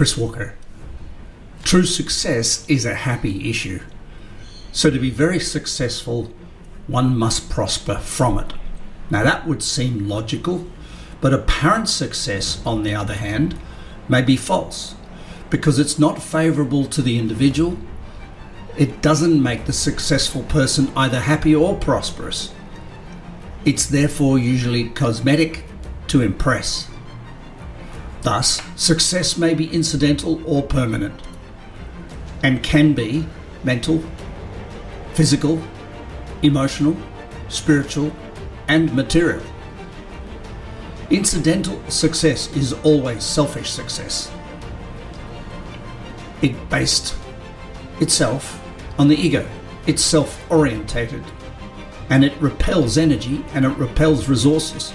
Chris Walker. True success is a happy issue. So, to be very successful, one must prosper from it. Now, that would seem logical, but apparent success, on the other hand, may be false because it's not favourable to the individual. It doesn't make the successful person either happy or prosperous. It's therefore usually cosmetic to impress. Thus, success may be incidental or permanent, and can be mental, physical, emotional, spiritual, and material. Incidental success is always selfish success. It based itself on the ego. It's self orientated and it repels energy and it repels resources.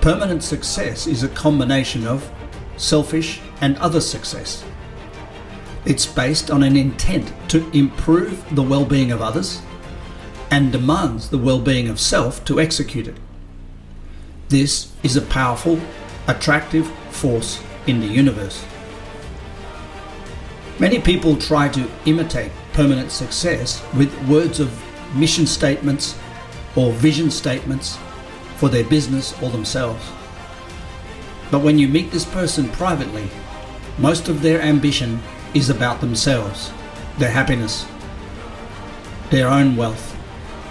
Permanent success is a combination of selfish and other success. It's based on an intent to improve the well being of others and demands the well being of self to execute it. This is a powerful, attractive force in the universe. Many people try to imitate permanent success with words of mission statements or vision statements for their business or themselves. But when you meet this person privately, most of their ambition is about themselves, their happiness, their own wealth,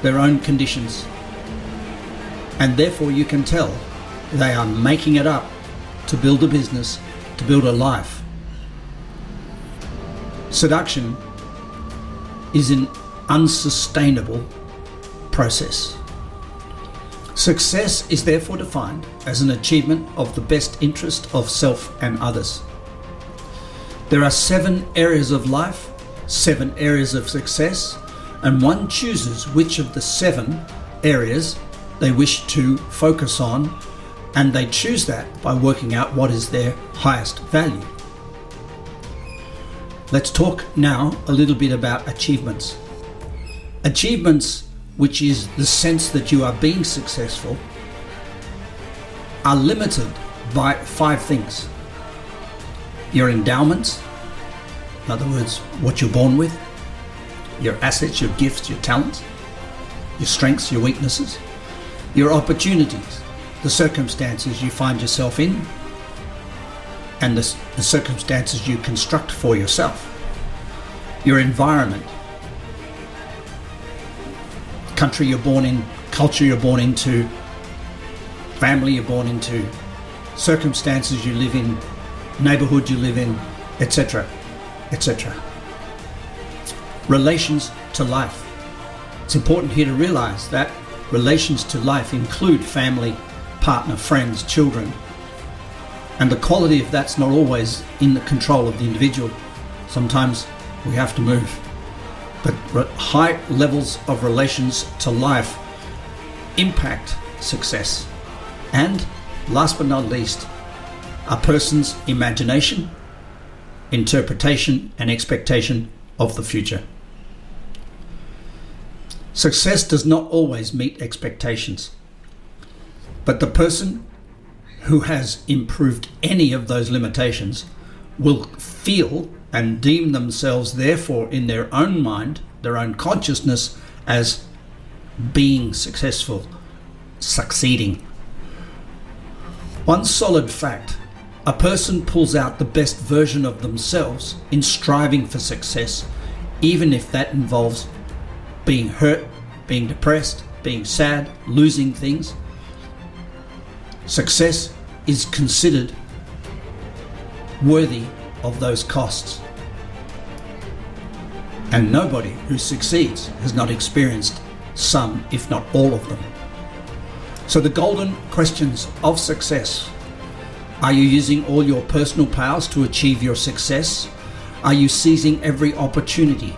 their own conditions. And therefore, you can tell they are making it up to build a business, to build a life. Seduction is an unsustainable process. Success is therefore defined as an achievement of the best interest of self and others. There are seven areas of life, seven areas of success, and one chooses which of the seven areas they wish to focus on, and they choose that by working out what is their highest value. Let's talk now a little bit about achievements. Achievements which is the sense that you are being successful, are limited by five things. Your endowments, in other words, what you're born with, your assets, your gifts, your talents, your strengths, your weaknesses, your opportunities, the circumstances you find yourself in, and the, the circumstances you construct for yourself, your environment, country you're born in, culture you're born into, family you're born into, circumstances you live in, neighborhood you live in, etc., etc. Relations to life. It's important here to realize that relations to life include family, partner, friends, children, and the quality of that's not always in the control of the individual. Sometimes we have to move but high levels of relations to life impact success. And last but not least, a person's imagination, interpretation, and expectation of the future. Success does not always meet expectations, but the person who has improved any of those limitations will feel and deem themselves, therefore, in their own mind, their own consciousness, as being successful, succeeding. One solid fact a person pulls out the best version of themselves in striving for success, even if that involves being hurt, being depressed, being sad, losing things. Success is considered worthy of those costs. And nobody who succeeds has not experienced some, if not all of them. So, the golden questions of success are you using all your personal powers to achieve your success? Are you seizing every opportunity?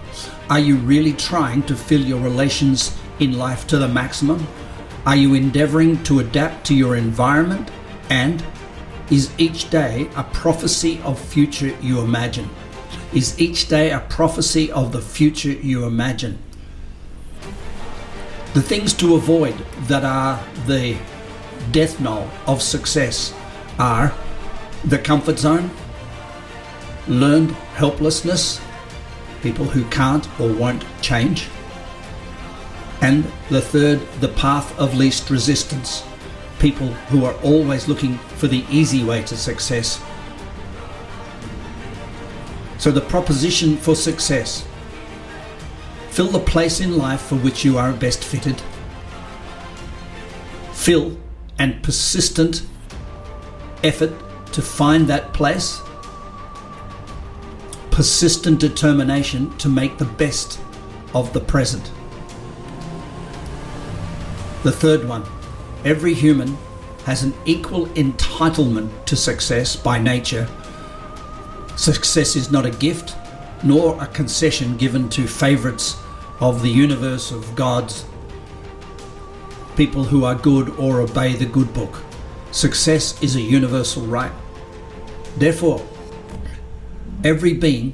Are you really trying to fill your relations in life to the maximum? Are you endeavoring to adapt to your environment? And is each day a prophecy of future you imagine? Is each day a prophecy of the future you imagine? The things to avoid that are the death knell of success are the comfort zone, learned helplessness, people who can't or won't change, and the third, the path of least resistance, people who are always looking for the easy way to success. So, the proposition for success fill the place in life for which you are best fitted, fill and persistent effort to find that place, persistent determination to make the best of the present. The third one every human has an equal entitlement to success by nature. Success is not a gift nor a concession given to favorites of the universe of gods, people who are good or obey the good book. Success is a universal right. Therefore, every being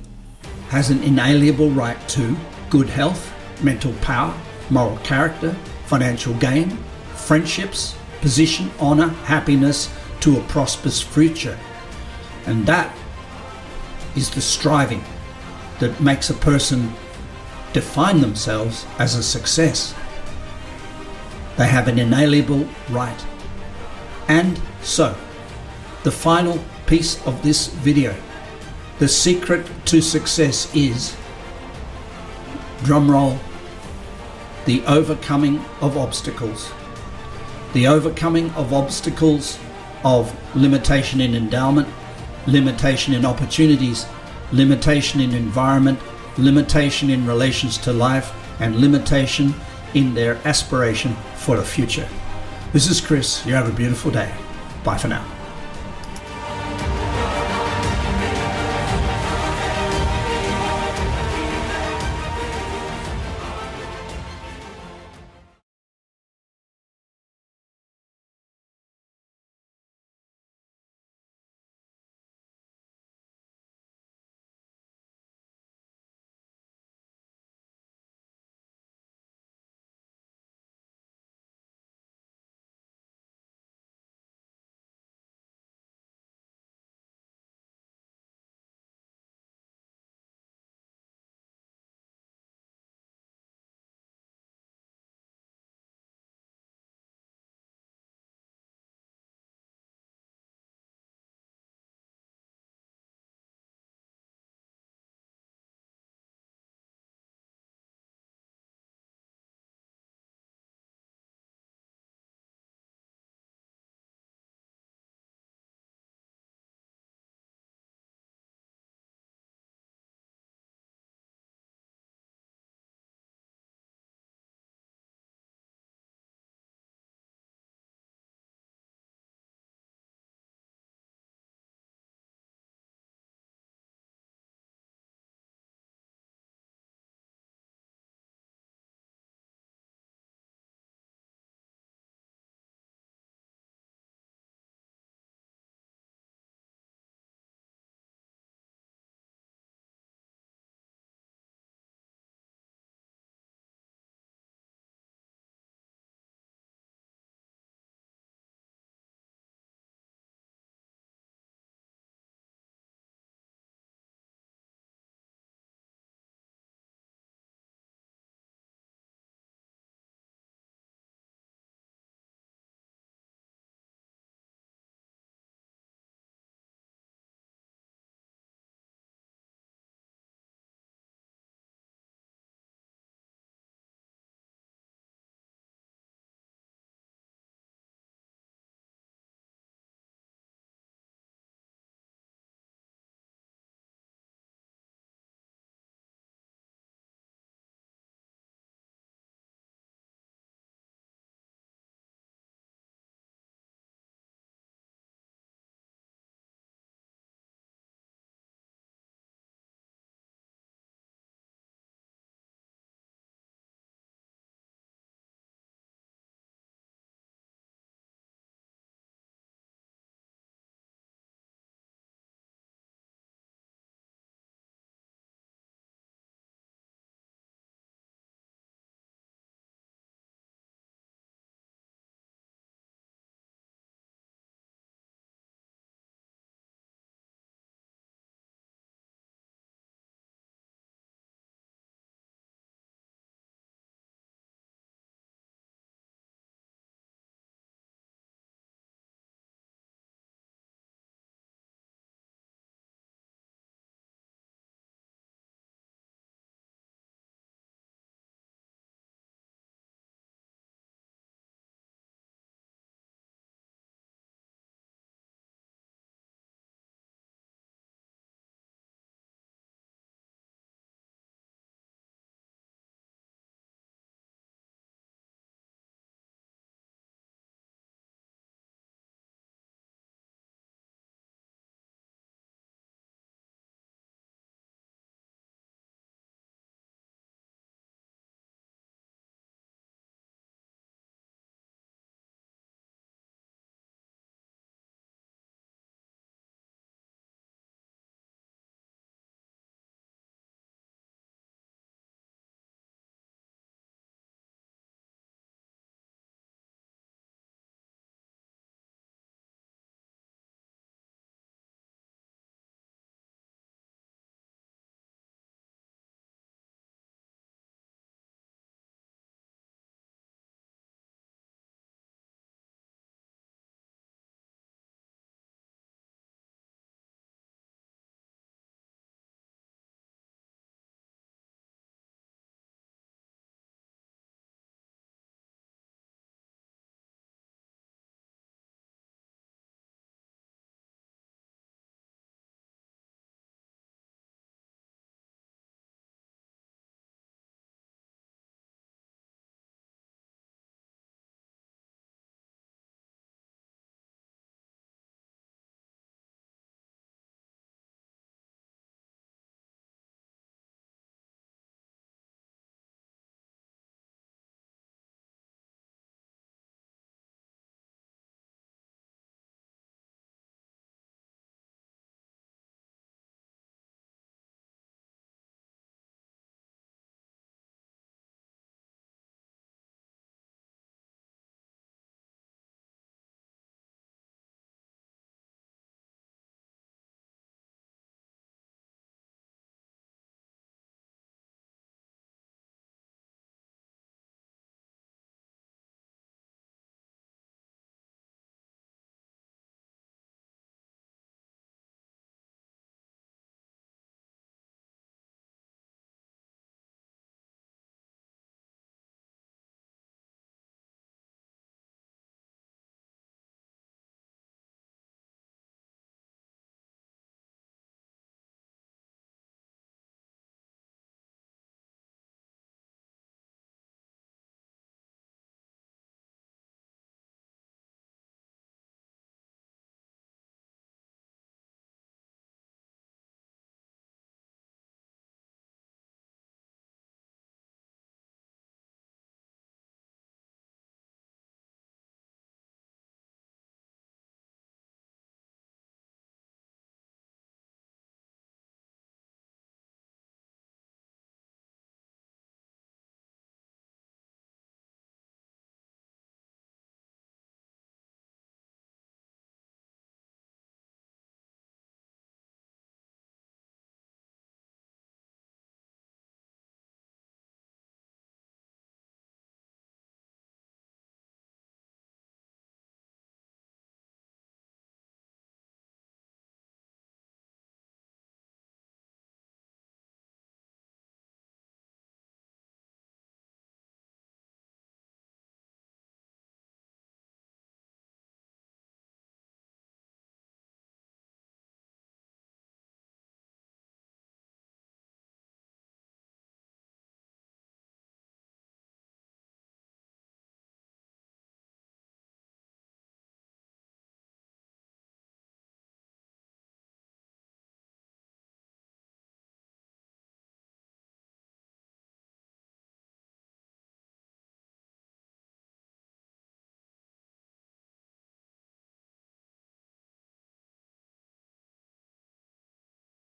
has an inalienable right to good health, mental power, moral character, financial gain, friendships, position, honor, happiness to a prosperous future. And that is the striving that makes a person define themselves as a success. They have an inalienable right. And so, the final piece of this video, the secret to success is, drumroll, the overcoming of obstacles. The overcoming of obstacles of limitation in endowment, limitation in opportunities, limitation in environment, limitation in relations to life, and limitation in their aspiration for the future. This is Chris. You have a beautiful day. Bye for now.